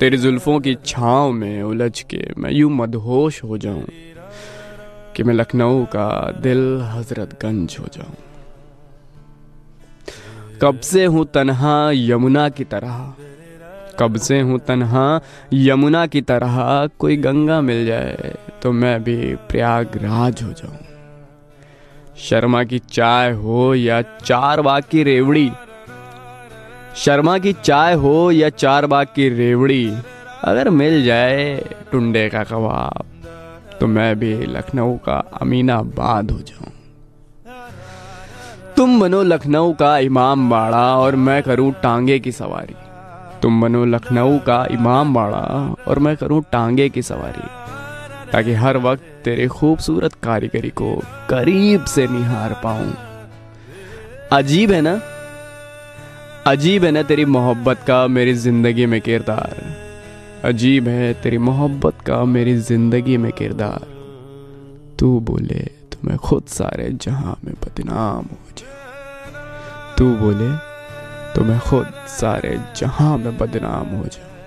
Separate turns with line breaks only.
तेरी जुल्फों की छाँव में उलझ के मैं यूँ मदहोश हो जाऊँ कि मैं लखनऊ का दिल हजरतगंज हो जाऊँ। कब से हूँ तन्हा यमुना की तरह, कब से हूँ तनहा यमुना की तरह कोई गंगा मिल जाए तो मैं भी प्रयागराज हो जाऊँ। शर्मा की चाय हो या चार बाग की रेवड़ी शर्मा की चाय हो या चार बाग की रेवड़ी, अगर मिल जाए टुंडे का कबाब तो मैं भी लखनऊ का अमीनाबाद हो जाऊँ। तुम बनो लखनऊ का इमाम बाड़ा और मैं करूँ टांगे की सवारी। तुम बनो लखनऊ का इमाम बाड़ा और मैं करूँ टांगे की सवारी, ताकि हर वक्त तेरे खूबसूरत कारीगरी को करीब से निहार पाऊँ। अजीब है ना? अजीब है ना तेरी मोहब्बत का मेरी ज़िंदगी में किरदार। अजीब है तेरी मोहब्बत का मेरी ज़िंदगी में किरदार। तू बोले तो मैं खुद सारे जहाँ में बदनाम हो जाऊँ तू बोले तो मैं खुद सारे जहाँ में बदनाम हो जाऊँ